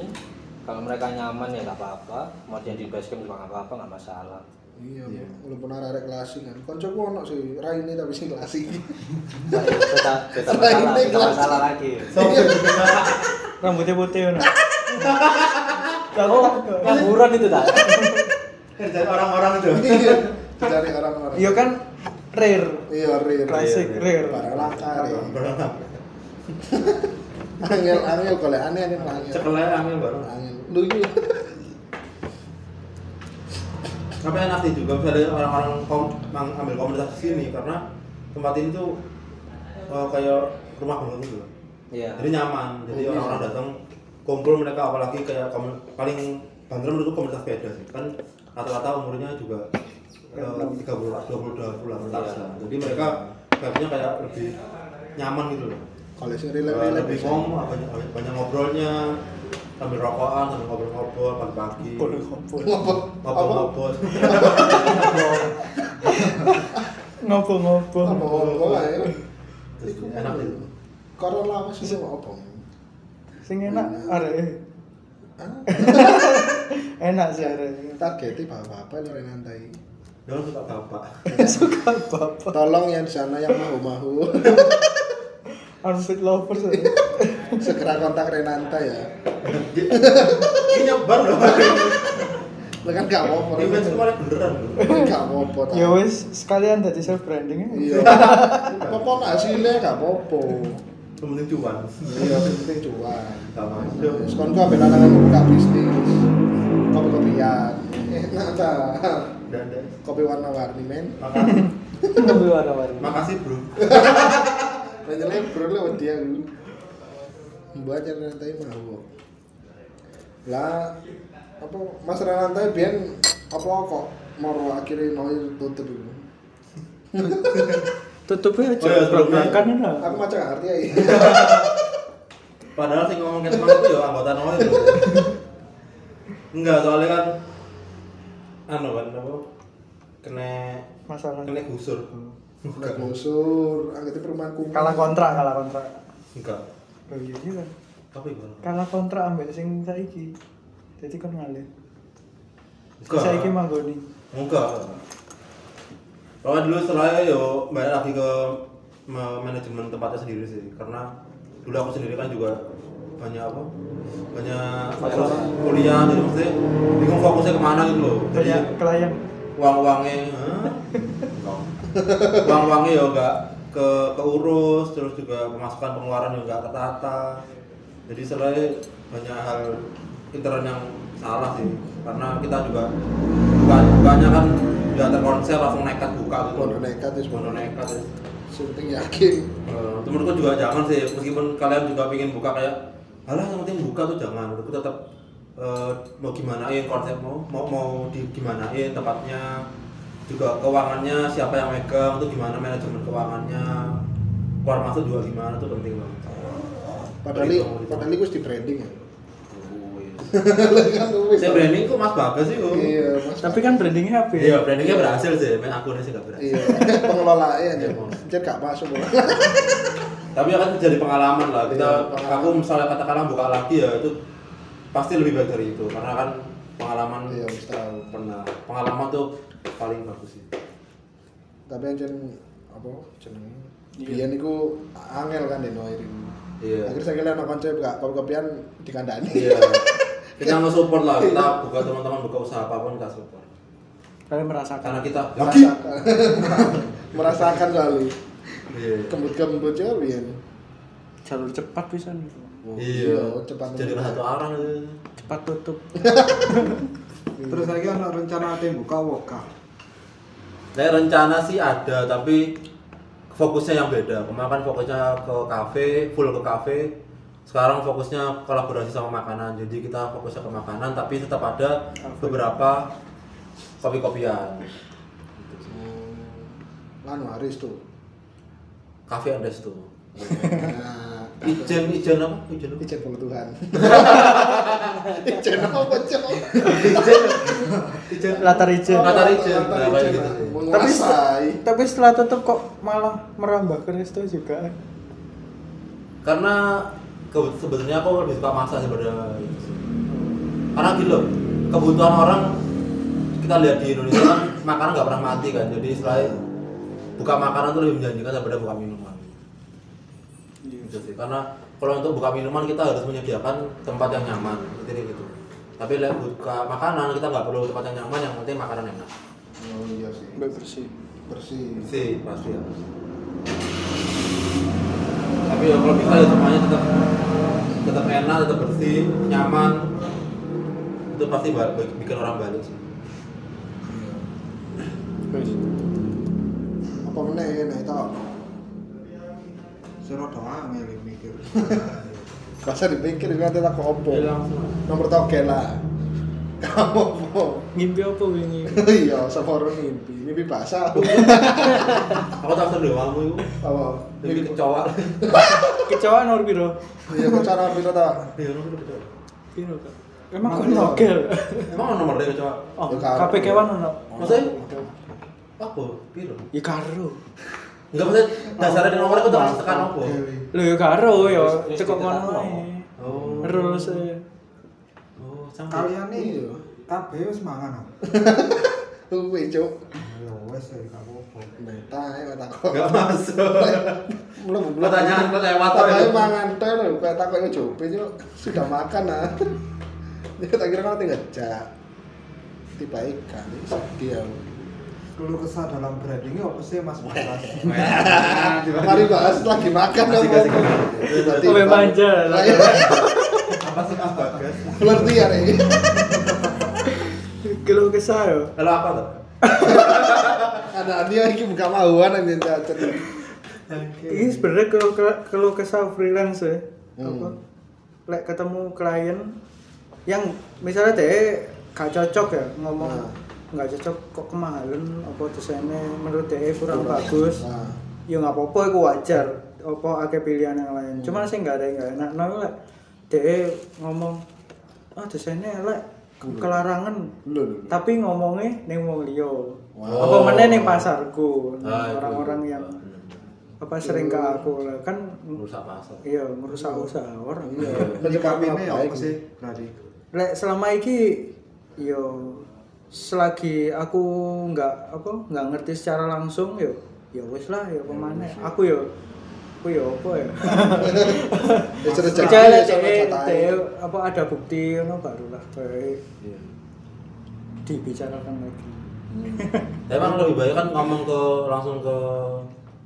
kalau mereka nyaman ya nggak apa-apa. Mau dia di basecamp juga nggak apa-apa nggak masalah Iya, walaupun arek klasik kan. Koncoku ono sih Raine tapi sing klasik. beda beda Selain masalah kelas. masalah lagi <laughs> So, rambutnya putih kan oh ngaburan itu tak kerjaan orang-orang itu. Iya, dicari orang-orang. iya kan rare Iya, rare. klasik Iya, rare Barang langka, Angel, angel golek aneh aneh angel. Cekelnya ambil barang. Angel. Lu iki Tapi enak sih juga bisa ada orang-orang kom, mang- ambil komunitas di sini karena tempat ini tuh eh, kayak rumah banget gitu. iya Jadi nyaman. Jadi Oh, orang-orang iya. datang kumpul mereka apalagi kayak paling banter menurutku komunitas sepeda sih. Kan rata-rata umurnya juga eh, tiga puluh dua puluh dua puluh atas Iya. lah. Jadi mereka kayaknya kayak lebih nyaman gitu loh. kalau relate-relate lebih ngomong banyak, banyak ngobrolnya sambil rokokan sambil ngobrol-ngobrol pagi-pagi ngobrol-ngobrol. Ae. Terus Iku enak itu. Karo lawas sih apa? sing enak arek. Enak sih arek. Targetnya bapak-bapak yang nantai. jangan suka bapak. <laughs> Suka bapak. Tolong yang di sana yang mau-mau. <laughs> unfit lovers. <laughs> Segera kontak Renanta ya. Ini nyebar loh. Lah kan gak apa-apa. Ini match kemarin beneran loh. Gak apa-apa. Ya wis sekalian dadi self branding Iya. Pokok hasilnya gak apa-apa. Penting cuan. Iya, penting cuan. Gak masuk. Kon kok ben anak buka bisnis. Kopi-kopian. Enak ta. Dan. Kopi warna-warni men. Makasih. Lebih warna-warni. Makasih bro. Ranjale bro lewat dia dulu. Aja rantai mau. Lah apa Mas rantai biyen apa kok mau akhirnya noir tutup dulu. <laughs> tutupnya Oh iya, aja belakang lah Aku macam ngerti ya. <laughs> Padahal sing ngomong kayak teman itu ya anggota noir. loh. <laughs> Enggak, soalnya kan anu kan apa? Kena masalah kena gusur. Udah gosur, anggitnya perumahan kumpul. kalah kontrak kalah kontrak Enggak. Oh iya iya Apa itu? kalah kontrak ambek sing saiki. Jadi kan ngalih. Sing saiki manggoni Enggak. Kalau dulu setelah yo balik lagi ke ma- manajemen tempatnya sendiri sih, karena dulu aku sendiri kan juga banyak apa? Banyak fokus. kuliah jadi maksudnya bingung fokusnya ke mana gitu loh. Jadi klien. uang uangnya uang <laughs> uangnya ya enggak ke keurus terus juga pemasukan pengeluaran juga enggak tertata. Jadi selain banyak hal intern yang salah sih. Karena kita juga bukan bukannya kan udah terkonsep langsung nekat buka gitu. Bono nekat ya, Bono nekat ya. Penting yakin. Eh, temenku juga jangan sih. Meskipun kalian juga pengen buka kayak alah yang penting buka tuh jangan. Aku tetap eh, mau gimanain konsep mau mau mau di gimanain tempatnya juga keuangannya siapa yang megang tuh gimana manajemen keuangannya. Keluar masuk juga gimana tuh penting banget. Padahal padahal itu di branding ya. Oh, iya. <laughs> Kan saya branding kok mas bagas sih kok. Iya, Mas. tapi kan brandingnya apa iya brandingnya berhasil sih. Main akunnya sih gak berhasil. Iya, <laughs> pengelolaannya aja. Iya, Bos. Jadi gak masuk. <laughs> Tapi akan jadi pengalaman lah. Kita Iya, aku misalnya katakanlah buka lagi ya itu pasti lebih baik dari itu. Karena kan pengalaman Iya, pernah. Pengalaman tuh paling bagus sih Tapi ancen apa jenenge? Iya. Biyen iku angel kan deno ini. iya Akhirnya saya kira nonton konsep gak kopi-kopian dikandani. iya <laughs> kita nge-support lah kita buka teman-teman buka usaha apa pun kita support kalian merasakan karena kita lagi Merasakan. <laughs> Merasakan kali. iya Kembut-kembut ya biyen. jalur cepat bisa nih iya cepat jadi satu arah cepat tutup <laughs> Terus lagi ada rencana ate buka woka. saya rencana sih ada tapi fokusnya yang beda. Kemarin kan fokusnya ke kafe full ke kafe. Sekarang fokusnya kolaborasi sama makanan. Jadi kita fokusnya ke makanan tapi tetap ada beberapa kopi-kopian. Lanu Haris tuh. kafe and resto <laughs> Nah, ijen ijen apa? Ijen apa? Ijen kebutuhan. <laughs> Ijen apa, Cok? ijen. Latar hijau Latar hijau. Latar Nah, kayak hijau, gitu tapi tapi setelah tutup kok malah merambah ke resto juga? Karena ke- sebenarnya aku lebih suka masak daripada itu karena gitu loh kebutuhan orang kita lihat di Indonesia kan makanan nggak pernah mati kan. Jadi selain buka makanan tuh lebih menjanjikan daripada buka minuman gitu sih. Karena kalau untuk buka minuman kita harus menyediakan tempat yang nyaman jadi gitu. Tapi lihat buka makanan kita nggak perlu tempat yang nyaman yang penting makanan enak. Oh iya sih. bersih. Bersih. sih pasti harus tapi ya kalau bisa ya semuanya tetap tetap enak tetap bersih nyaman. Itu pasti bikin orang balik sih. Apa meneh nek tok? Sira doang ya mikir. <laughs> Masa dipikir nanti tak opo. Ya, langsung. Nomor toge lah. Kamu <laughs> <laughs> apa? ngimpi apa wingi Iya, seporo mimpi. Mimpi basah. aku tak sendiri kamu itu Apa? lebih kecoa kecewa nomor piro Iya, kok cara piro ta? iya kecoa piro emang Emang kok iya. emang ada nomor dia kecoa oh Ya, kabeh kewan ono maksudnya apa piro ya karo enggak maksudnya dasarnya di nomornya aku tak tekan apa lho ya karo ya Wis- wis cukup ditekan ngono no. ae oh e. oh Kalian nih Iya. kabeh wis mangan. Luwe, <laughs> Cuk. Ya wes ya gak apa-apa. Beta ya takut. Gak masuk. <laughs> Belum Pertanyaan kelewat Tapi aja. mangan teh lho, kayak takutnya jope itu sudah makan ah. <laughs> Dia tak kira kan tinggal jak. Tiba ikan, ini sedih aku. Kalau kesah dalam brandingnya apa sih Mas Bagas? <laughs> Mari bahas lagi makan dong. Tiba-tiba. Sampai manja. Apa sih Mas Bagas? Flirty ya ini. Kalau <laughs> kesah yo. Kalau apa tuh? <laughs> Ada dia lagi buka mauan aja cacat. Ini sebenarnya kalau kalau kesah freelance ya. Hmm. Apa? Lek ketemu klien yang misalnya deh gak cocok ya ngomong Nah. Nggak cocok kok kemahalan apa desainnya menurut dia kurang Kurang. bagus? Nah. ya nggak apa-apa itu wajar. Apa akeh pilihan yang lain. Cuman sih nggak ada yang nggak enak. Nah lek dia ngomong ah desainnya elek kelarangan. Tapi ngomongnya neng wong liya. Wow. apa mana neng pasarku? Ah, orang-orang yang apa sering ke aku lah. Kan Rusak pasar. iya merusak usaha orang. Iya. Menyikapinya Apa apa ini? sih berarti? Lek selama iki yo selagi aku nggak apa nggak ngerti secara langsung yo ya wis lah ya pemane aku yo aku yo apa ya? <laughs> Kecuali ya apa ada bukti ngono barulah baik Iya. dibicarakan lagi. Emang lebih baik kan ngomong ke langsung ke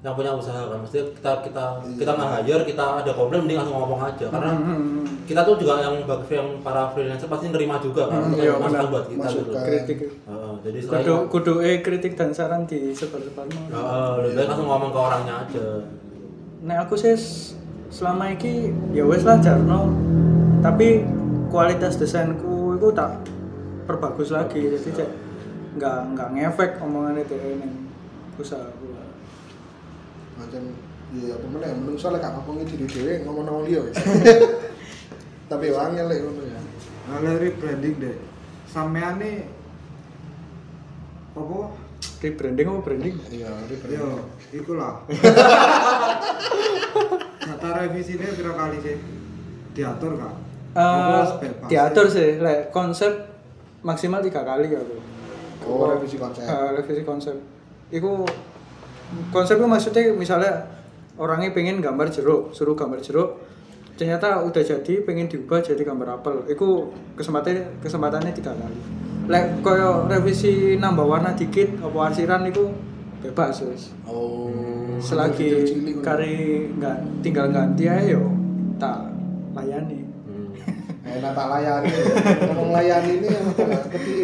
yang punya usaha kan. Mesti kita kita kita nggak hire, kita ada komplain mending langsung ngomong aja karena Hmm, kita tuh juga yang bagi yang para freelancer pasti nerima juga kan. Hmm, iya, kan masukan buat kita gitu. Masukan. kritik Heeh, jadi kudu kudu eh kritik dan saran di sebar-sebar Heeh, lebih baik langsung ngomong ke orangnya aja. Nah aku sih selama ini ya wes lah jarno tapi kualitas desainku itu tak perbagus lagi jadi cek nggak nggak ngefek omongan itu ini usaha macam iya apa meneh menung soalnya gak ngomongin diri dhewe ngomong nang liya wis. <laughs> tapi wangel lek ngono ya Nah, dari branding deh. Sampean nih apa? rebranding apa branding iya tapi Yo, iku lah. <laughs> Data revisinya berapa kali sih? Diatur kak? Eh, bebas? diatur sih like, konsep maksimal tiga kali aku oh revisi konsep Eh, revisi konsep itu konsep itu maksudnya misalnya orangnya pengen gambar jeruk suruh gambar jeruk ternyata udah jadi pengen diubah jadi gambar apel. Itu kesempatan kesempatannya tiga kali. Lek koyo revisi nambah warna dikit apa arsiran itu bebas wis. Oh. Selagi kari nggak tinggal ganti aja yo tak layani. Enak tak layani. Ngomong layani ini yang seperti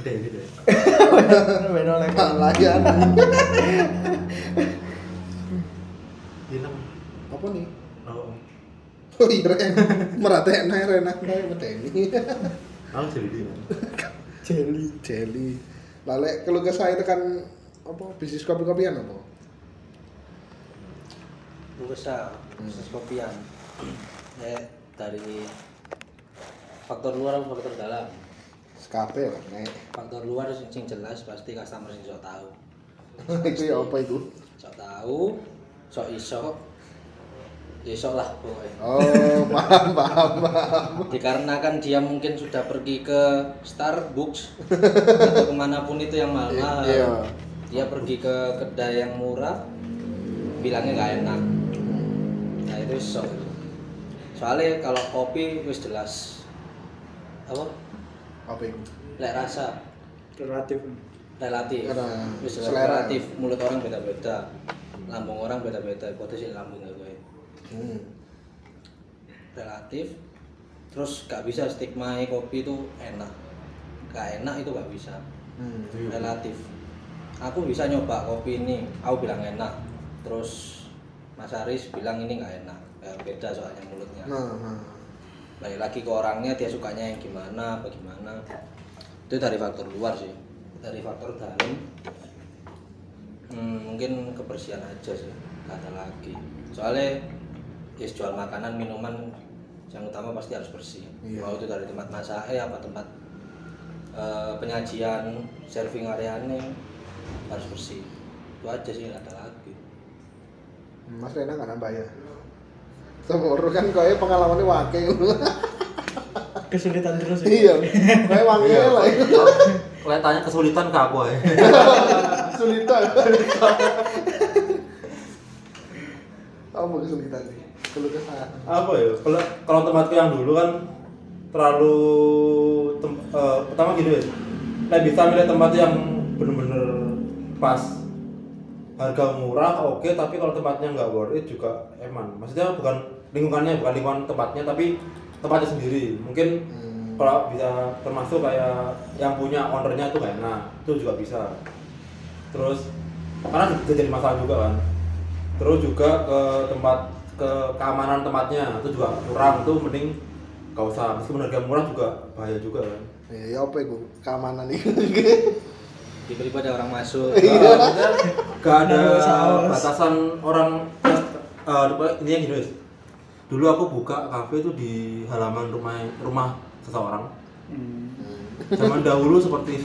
Ini deh. Beno lek. tak layani Hilang. apa nih Oh. oh iya ren meratekna renak kae meteni Aku jadi dia. Jelly. jelly lalek kalau ke saya itu kan apa bisnis kopi-kopian apa usaha bisnis kopian ya dari faktor luar atau faktor dalam sekape lah nek. Faktor luar sing jelas pasti customer sing sok tahu. <laughs> Itu ya apa itu? Sok tahu sok iso. Ya iso lah pokoknya oh <laughs> paham paham paham. Dikarenakan dia mungkin sudah pergi ke Starbucks <laughs> atau ke mana pun itu yang mahal-mahal Iya. dia pergi ke kedai yang murah bilangnya nggak enak. Nah itu sok soalnya kalau kopi wis jelas. Apa apa itu? Lek rasa. Relatif. relatif. Karena selera. relatif. Mulut orang beda-beda. Lambung orang beda-beda. Potensi lambung gue hmm. relatif. Terus gak bisa stigma kopi itu enak. Gak enak itu gak bisa. Hmm. relatif. Aku bisa nyoba kopi ini. Aku bilang enak. Terus Mas Aris bilang ini nggak enak. Ya, beda soalnya mulutnya. Nah, nah. Balik lagi ke orangnya dia sukanya yang gimana bagaimana itu dari faktor luar sih. Dari faktor dalam hmm, mungkin kebersihan aja sih. Ada lagi. Soalnya ya jual makanan minuman yang utama pasti harus bersih. Iya. mau itu dari tempat masak eh apa tempat eh, penyajian serving areanya harus bersih. Itu aja sih nggak ada lagi. Mas Rena nggak nambah ya Semur kan kaya pengalamannya wakil Kesulitan terus. ya? iya kayak wakil lah itu kelihatannya kesulitan ke aku ya. Kesulitan. Apa kesulitan nih? Keluh kesah. apa ya kalau kalau tempatku yang dulu kan terlalu tem, eh, pertama gitu ya saya bisa milih tempat yang bener-bener pas harga murah oke tapi kalau tempatnya nggak worth it juga eman maksudnya bukan lingkungannya bukan lingkungan tempatnya tapi tempatnya sendiri. Mungkin kalau bisa termasuk kayak yang punya ownernya itu nggak enak itu juga bisa. Terus karena bisa jadi masalah juga kan. Terus juga ke tempat ke keamanan tempatnya itu juga kurang tuh mending gak usah. Meskipun harga murah juga bahaya juga kan. Ya, ya apa itu? Keamanan itu. <laughs> tiba-tiba ada orang masuk. <laughs> Maksudnya gak ada batasan orang eh ini yang gini. Dulu aku buka kafe itu di halaman rumah rumah seseorang Hmm. zaman dahulu seperti.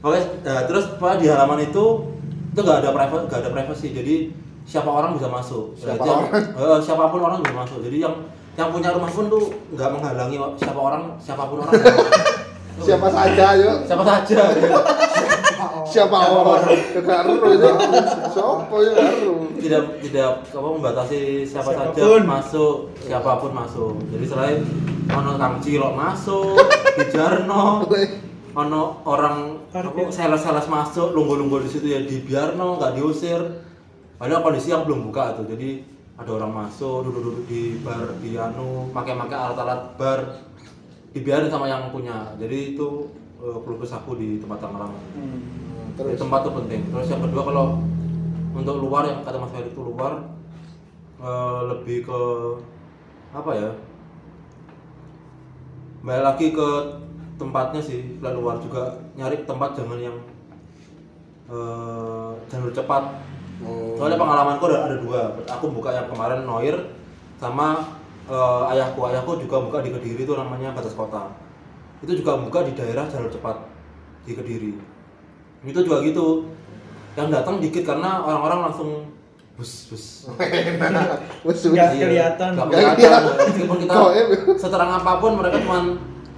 Oke, nah, terus Pak di halaman itu itu gak ada private, gak ada privacy. Jadi siapa orang bisa masuk. Siapa yang- orang? eh, siapa pun orang bisa masuk. Jadi yang yang punya rumah pun tuh nggak menghalangi siapa orang, siapa pun orang. <laughs> Siapa saja yuk. Siapa saja. <laughs> Siapa orang? Enggak ero itu. Sopo ya tidak tidak apa membatasi siapa saja masuk, siapa pun masuk. Jadi selain ono Kang Cilok masuk, <laughs> Dijarno, ono orang apa, sales-sales masuk, lunggu-lunggu di situ ya dibiarno, nggak diusir. Padahal kondisi yang belum buka tuh, jadi ada orang masuk, duduk-duduk di bar, di anu, pakai-pakai alat-alat bar, dibiarin sama yang punya. Jadi itu uh, keluh kesahku di tempat Tangerang. Hmm. Jadi Terus tempat tuh penting. Terus yang kedua kalau untuk luar yang kata Mas Ferry itu luar eh, lebih ke apa ya? Balik lagi ke tempatnya sih, luar juga nyari tempat jangan yang eh, jalur cepat. Oh. Soalnya pengalamanku ada, ada dua. Aku buka yang kemarin Noir sama eh, ayahku. Ayahku juga buka di Kediri itu namanya Batas Kota. Itu juga buka di daerah jalur cepat di Kediri. Itu juga gitu. Yang datang dikit karena orang-orang langsung bus bus. <laughs> Wes Nggak Iya, kelihatan. nggak kelihatan. Meskipun kita <laughs> seterang apa pun mereka cuma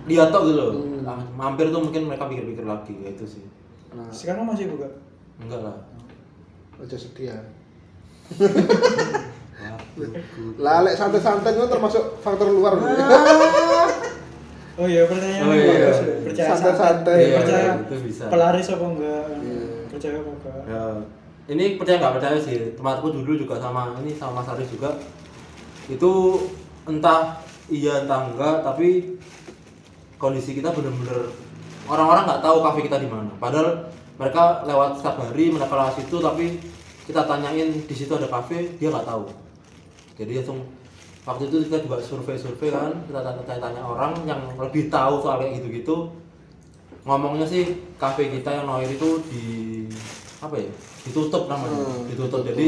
lihat gitu loh. Hmm. Ah, Mampir tuh mungkin mereka pikir-pikir lagi kayak itu sih. Nah, Sekarang masih buka. Enggak lah. aja sedih ya. Lah lek santai-santai itu termasuk faktor luar. Oh iya pertanyaan Oh iya. bagus. Percaya Santai-santai. santai. Iya, percaya itu bisa. pelaris apa enggak? Iya. Percaya apa enggak? Ya, ini percaya nggak percaya sih tempatku dulu juga sama ini sama Mas Arif juga itu entah iya entah enggak tapi kondisi kita bener-bener orang-orang nggak tahu kafe kita di mana padahal mereka lewat setiap hari lewat situ tapi kita tanyain di situ ada kafe dia nggak tahu jadi langsung waktu itu kita juga survei-survei kan kita tanya-tanya orang yang lebih tahu soal kayak gitu-gitu. Ngomongnya sih kafe kita yang Noir itu di apa ya ditutup namanya Hmm, ditutup. ditutup. jadi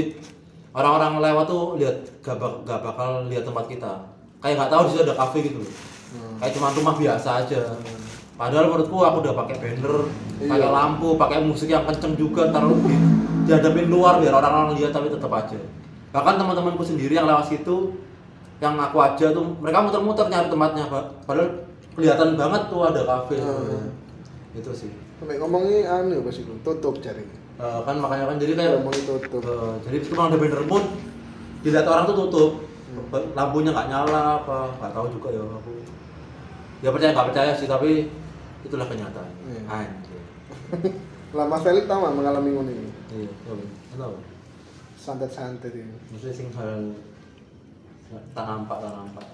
orang-orang lewat tuh lihat gak, bak- gak bakal lihat tempat kita. Kayak nggak tahu di situ ada kafe gitu Hmm. kayak cuma rumah biasa aja. Padahal menurutku aku udah pakai banner Iya. pakai lampu pakai musik yang kenceng juga taruh di dihadapin luar biar orang-orang lihat tapi tetap aja. Bahkan teman-temanku sendiri yang lewat situ yang aku aja tuh mereka muter-muter nyari tempatnya pak padahal kelihatan banget tuh ada kafe Hmm. itu sih Sampai ngomongin anu sih lu? Tutup cari. Eh, kan makanya kan jadi kayak Ngomongin tutup. eh, jadi meskipun ada banner pun dilihat orang tuh tutup lampunya nggak nyala apa nggak tahu juga ya aku ya percaya nggak percaya sih tapi itulah kenyataan Iya. anjir <laughs> Lah Mas Felix tahu nggak mengalami ngono ini? iya tahu Santai-santai dia. maksudnya sing hal tak nampak tak nampak.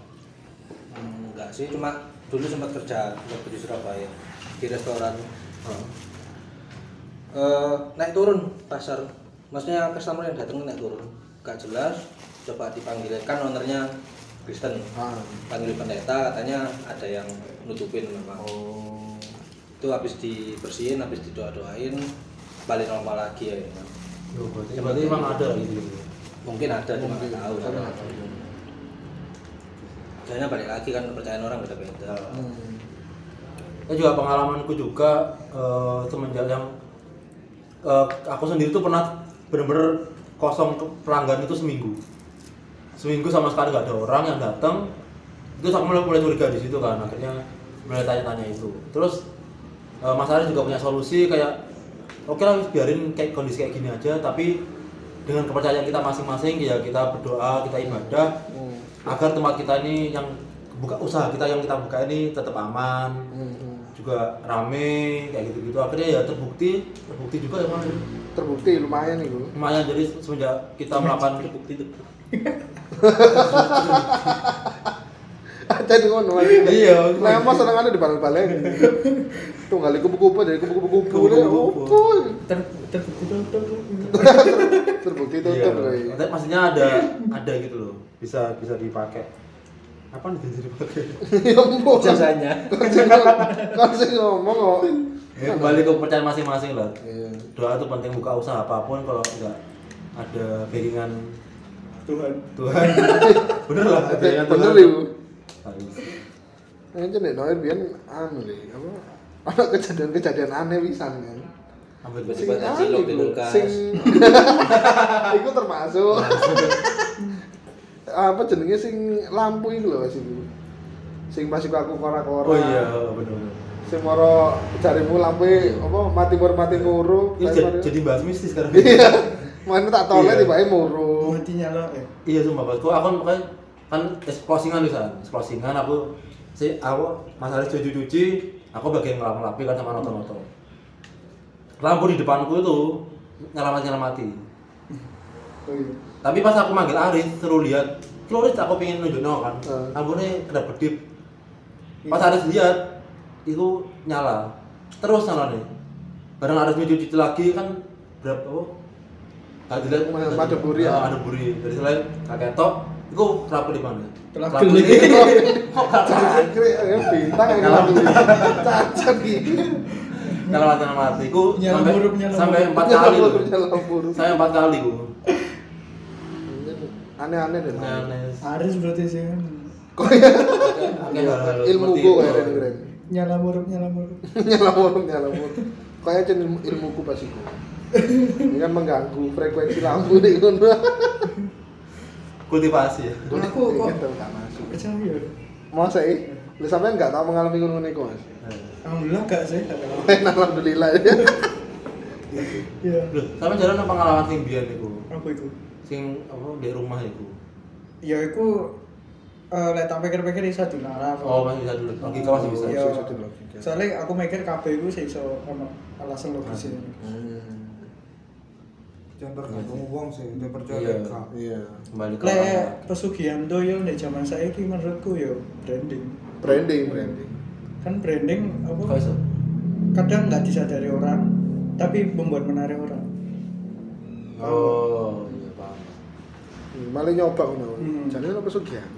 Hmm, enggak sih cuma dulu sempat kerja waktu di Surabaya di restoran. Oh. Eh, naik turun pasar. Maksudnya customer yang datang naik turun. Gak jelas coba dipanggil kan ownernya Kristen. Ah. panggil pendeta katanya ada yang nutupin memang. Oh. itu habis dibersihin habis didoa doain balik normal lagi ya. Yo, berarti, berarti emang ada gitu gitu mungkin ada cuma nggak tahu Soalnya balik lagi kan kepercayaan orang beda beda Hmm. Ya juga pengalamanku juga eh, semenjak yang eh, aku sendiri tuh pernah bener-bener kosong ke- pelanggan itu seminggu. Seminggu sama sekali nggak ada orang yang datang. Itu aku mulai mulai curiga di situ kan. Akhirnya mulai tanya-tanya itu terus eh, Mas Aris juga punya solusi kayak oke lah biarin kayak kondisi kayak gini aja tapi dengan kepercayaan kita masing-masing ya kita berdoa kita ibadah Hmm. Agar tempat kita ini yang buka usaha kita yang kita buka ini tetap aman Hmm. juga rame kayak gitu-gitu akhirnya ya terbukti terbukti juga ya Mas. Terbukti lumayan itu. lumayan jadi semenjak kita melakukan terbukti <laughs> Jadi ngono Mas. Iya. Lah emang senengane dibalik-balik. Tunggal iku kupu-kupu dari kupu-kupu Kupu-kupu. Ter terbukti tutup terbukti Iya. tutup kowe. Maksudnya- ada ada gitu loh. Bisa bisa dipakai. Apa nih bisa dipakai? Ya ampun. jasanya Kan ngomong kok. Ya, kembali ke kepercayaan masing-masing lah. Iya. Doa itu penting buka usaha apa pun kalau enggak ada backingan Tuhan Tuhan. <laughs> Bener lah, ada. Bener iku. Nah, itu nek Noir biyen anu le, apa? Ada kejadian-kejadian aneh pisan kan. Tiba-tiba Sing cilok di iku, kulkas. Sing <laughs> Iku termasuk. <laughs> apa jenenge sing lampu iku lho Mas iku. Sing pas iku aku kora-kora. Oh iya, bener. Sing moro jarimu lampu apa mati mur mati muru. Ini jadi, jadi bahas mistis sekarang. Iya. <laughs> Mana tak toleh Iya. tiba-tiba muru. mati nyala eh Iya sumpah bos, aku kan kan eksplosingan bisa, eksplosingan aku si aku Mas Aris cuci-cuci, aku bagian ngelap-ngelapi kan sama noto-noto. Lampu di depanku itu nyelamat-nyelamati. Oh iya. Tapi pas aku manggil Aris, suruh lihat, Floris aku pengen nunjuk no kan, Hmm. lampunya kena bedip. Pas Aris lihat, itu nyala, terus nyala nih. Bareng Aris cuci-cuci lagi kan berapa? Oh, Gak dilihat Ma- ada buri ya? Ada buri. Dari selain kakek top, itu kelapa di mana? Di Kok ya bintang ya lampu. Cacat gitu. Kalau mati Nyala sampai sampai empat kali. Saya empat kali ku. Aneh-aneh deh. Aneh. Aris berarti sih kan Kok ya ilmu gue itu. keren keren. nyala murup nyala murup Nyala buruk, nyala buruk. Kayak cen ilmu ilmuku pas iku. Ini kan mengganggu frekuensi lampu nih. Kultivasi ya. Aku kok- Gitu, nggak masuk. percaya Masa sih? Lu sampean nggak tahu mengalami ngono niku, Mas? alhamdulillah gak sih Alhamdulillah <laughs> ya. iya Loh, sampe jalan apa pengalaman sing biyen niku? apa itu Sing apa di rumah iku. ya itu eh lek tak pikir-pikir bisa dilarang Oh, masih bisa dulu. Logika masih bisa. Iya. Bisa dilogika. soalnya aku mikir kabeh itu sih iso ono alasan logisnya Hmm. Jangan tergantung uang sih, dia percaya Iya. Iya. Kembali ke lek orang. pesugihan tuh yo di zaman saya menurutku yo branding Branding, branding. kan branding apa iso? kadang nggak disadari orang tapi membuat menarik orang Oh, iya paham. Hmm, Malah nyoba ngono. Hmm. Jane ono pesugihan.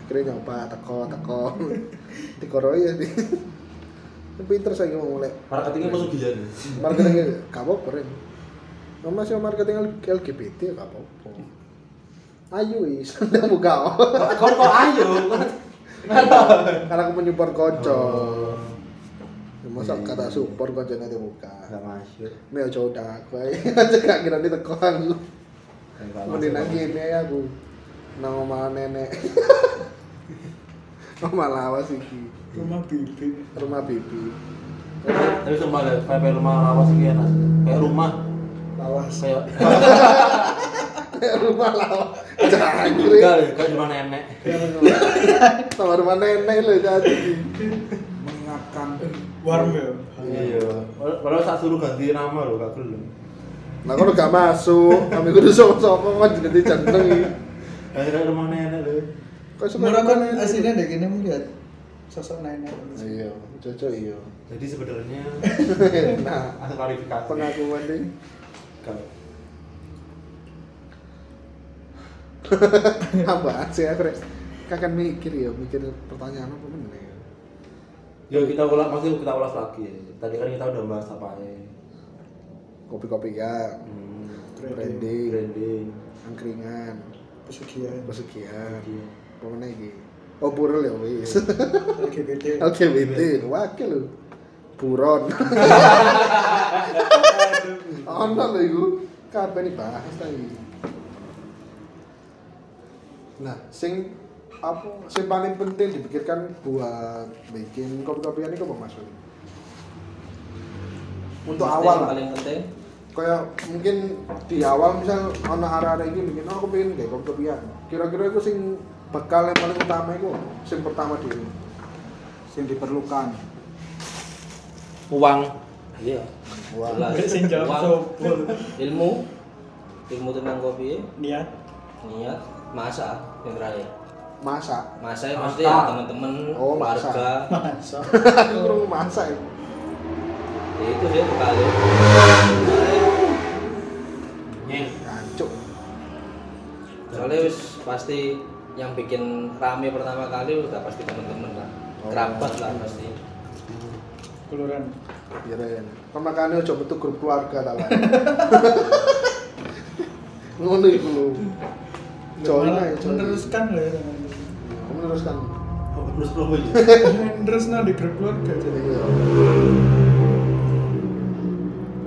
Akhirnya nyoba teko teko. <laughs> Ya di. Pinter saya ngomong mulai. Marketingnya pesugihan. ya? Marketing gak apa-apa keren. Nama sih marketing LGBT ya gak apa-apa. Ayo wis, udah <laughs> buka. Kok kok ayo? <laughs> Karena aku menyupport kocok. Oh. Masa Iya, kata support kocoknya di muka. Enggak masuk. Aku aja <laughs> aja gak kira di teko aku. Enggak Mending masuk. nang gini aku. Nang omah nenek. Omah lawas iki. rumah bibi Rumah bibi. Tapi sumpah deh, kayak rumah lawas sih enak. Kayak rumah lawas kayak rumah lawas. Jangkrik. enggak kayak rumah nenek. Sama rumah nenek lo jadi. Mengingatkan warm ya Iya. Walau saat suruh ganti nama loh, gak belum. Nah kalau gak masuk, kami kudu sopo-sopo kan jadi jeneng. Akhirnya rumah nenek loh. Kok rumah kan nenek? aslinya deh gini melihat sosok nenek Iya, cocok iya. Jadi sebenarnya <laughs> Nah, asal klarifikasi. pengakuan deh. Kalau <laughs> Apaan sih aku? Kakak mikir ya, mikir pertanyaan apa meneh. Yuk kita ulas, masih kita ulas lagi. Tadi kan kita udah bahas apa ya? Kopi-kopi ya, Hmm, branding, branding. angkringan, pesugihan pesugihan. Apa meneh iki? Oh, purel ya wis. <laughs> LGBT LGBT, wakil. Buron. <laughs> Ono lho iku. Kabeh nih bahas ta iki. Nah, sing apa yang paling penting dipikirkan buat bikin kopi-kopian itu apa Mas? Willy? Untuk Pasti awal paling penting kayak mungkin di awal misal ono arah-arah ini bikin oh aku pengen kayak kopi-kopian. Kira-kira itu sing bekal yang paling utama itu sing pertama diri. Sing diperlukan. Uang. iya Wah. Sing jawab ilmu ilmu tentang kopi Niat. niat masa yang terakhir Masak. masa ya pasti Masak. ya teman-teman Oh, keluarga Masa. Masak ya. ya itu dia bekali Nyeng. Gancuk. soalnya wis pasti yang bikin rame pertama kali udah pasti teman-teman lah Oh. kerabat lah pasti Kelurahan. Kirain. Kan makanya aja grup keluarga ta lah. <laughs> Ngono iku lho. Join aja. join. Meneruskan lah ya. Meneruskan. Oh, Terus belum aja. Meneruskan di grup keluarga. jadi. Iya.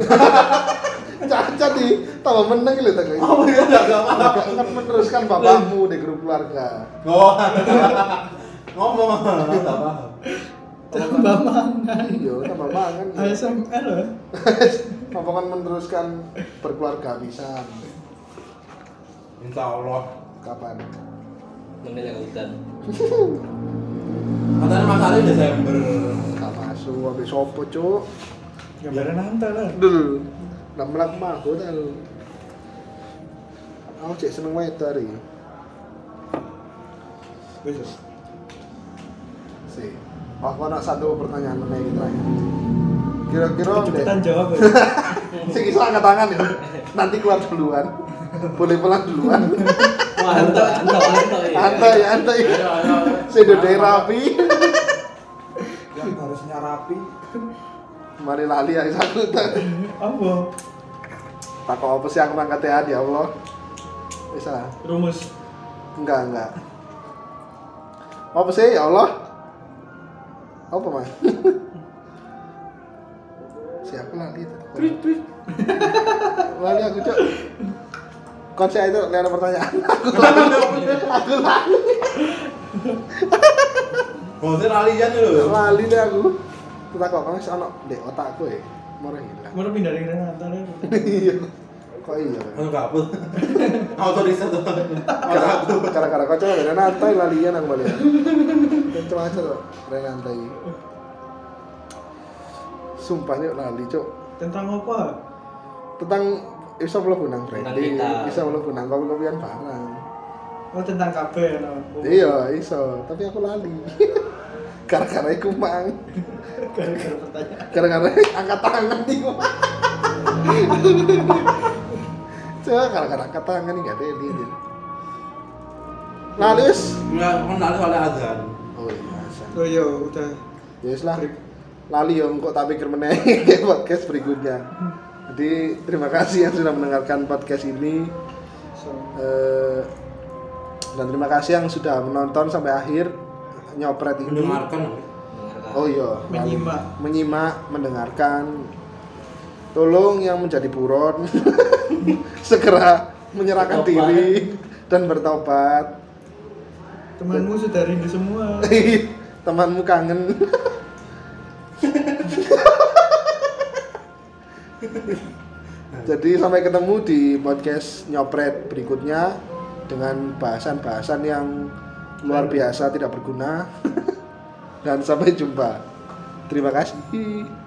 <laughs> Caca di tambah meneng lho tak Oh iya, enggak apa-apa. Kan meneruskan bapakmu di grup keluarga. Oh. <laughs> Ngomong enggak paham. Tambah mangan. Iya, tambah mangan. ASMR. Apa kan meneruskan berkeluarga bisa. Insya Allah. Kapan? menilai hutan <laughs> Katanya Mas Ali Desember. Gak masuk, habis sopo cuk. Gambaran nanti lah. Dul, nggak melak mah, gue dah. Aku cek seneng wae tadi. Wis. Si, aku nak satu pertanyaan mengenai terakhir. Kira-kira Cepetan jawab ya. <laughs> si kisah angkat tangan ya. Nanti keluar duluan. Boleh pulang duluan. mantap mantap mantap ya ayo, ayo. Si dede rapi. Yang harusnya rapi. Mari lali ya aku tak. Apa? Takut apa sih aku ngangkat ya ya Allah. Bisa. Rumus. Enggak, enggak. Apa sih ya Allah? Apa mah? Siapa lali itu? lali aku cok. Konsep itu lihat pertanyaan. <laughs> Aku lali. aku lali. Maksudnya lalian lho. Lali deh aku. Kita kok kan ono di otakku ya. Mau hilang. Mau pindah dari Renata. <laughs> Iya. Kok iya? Aku kaput. <laughs> Auto riset tuh. Renata lalian aku balik. Tuh. Sumpah nih lali cok. Tentang apa? Tentang bisa mlebu nang branding, bisa mlebu nang kopi-kopian barang. Oh tentang kabeh no. Iya, iso, tapi aku lali. <laughs> Gara-gara iku mang, Gara-gara pertanyaan. gara-gara angkat tangan iku. <laughs> Coba gara-gara angkat tangan nih gak ada dia. Lali wis. Enggak, kan lali oleh azan. Oh iya, Hasan. Oh iya udah. Ya wis lah. Lali ya kok tak pikir meneh <laughs> podcast berikutnya. Jadi terima kasih yang sudah mendengarkan podcast ini. So, Eh, dan terima kasih yang sudah menonton sampai akhir nyopret ini. Mendengarkan. Dengarkan. Oh iya, Menyimak. menyimak, mendengarkan. Tolong yang menjadi buron <laughs> segera menyerahkan Bertobat. diri dan bertobat. temanmu sudah rindu semua. <laughs> Temanmu kangen. <laughs> Jadi sampai ketemu di podcast nyopret berikutnya dengan bahasan-bahasan yang luar biasa tidak berguna. Dan sampai jumpa. Terima kasih.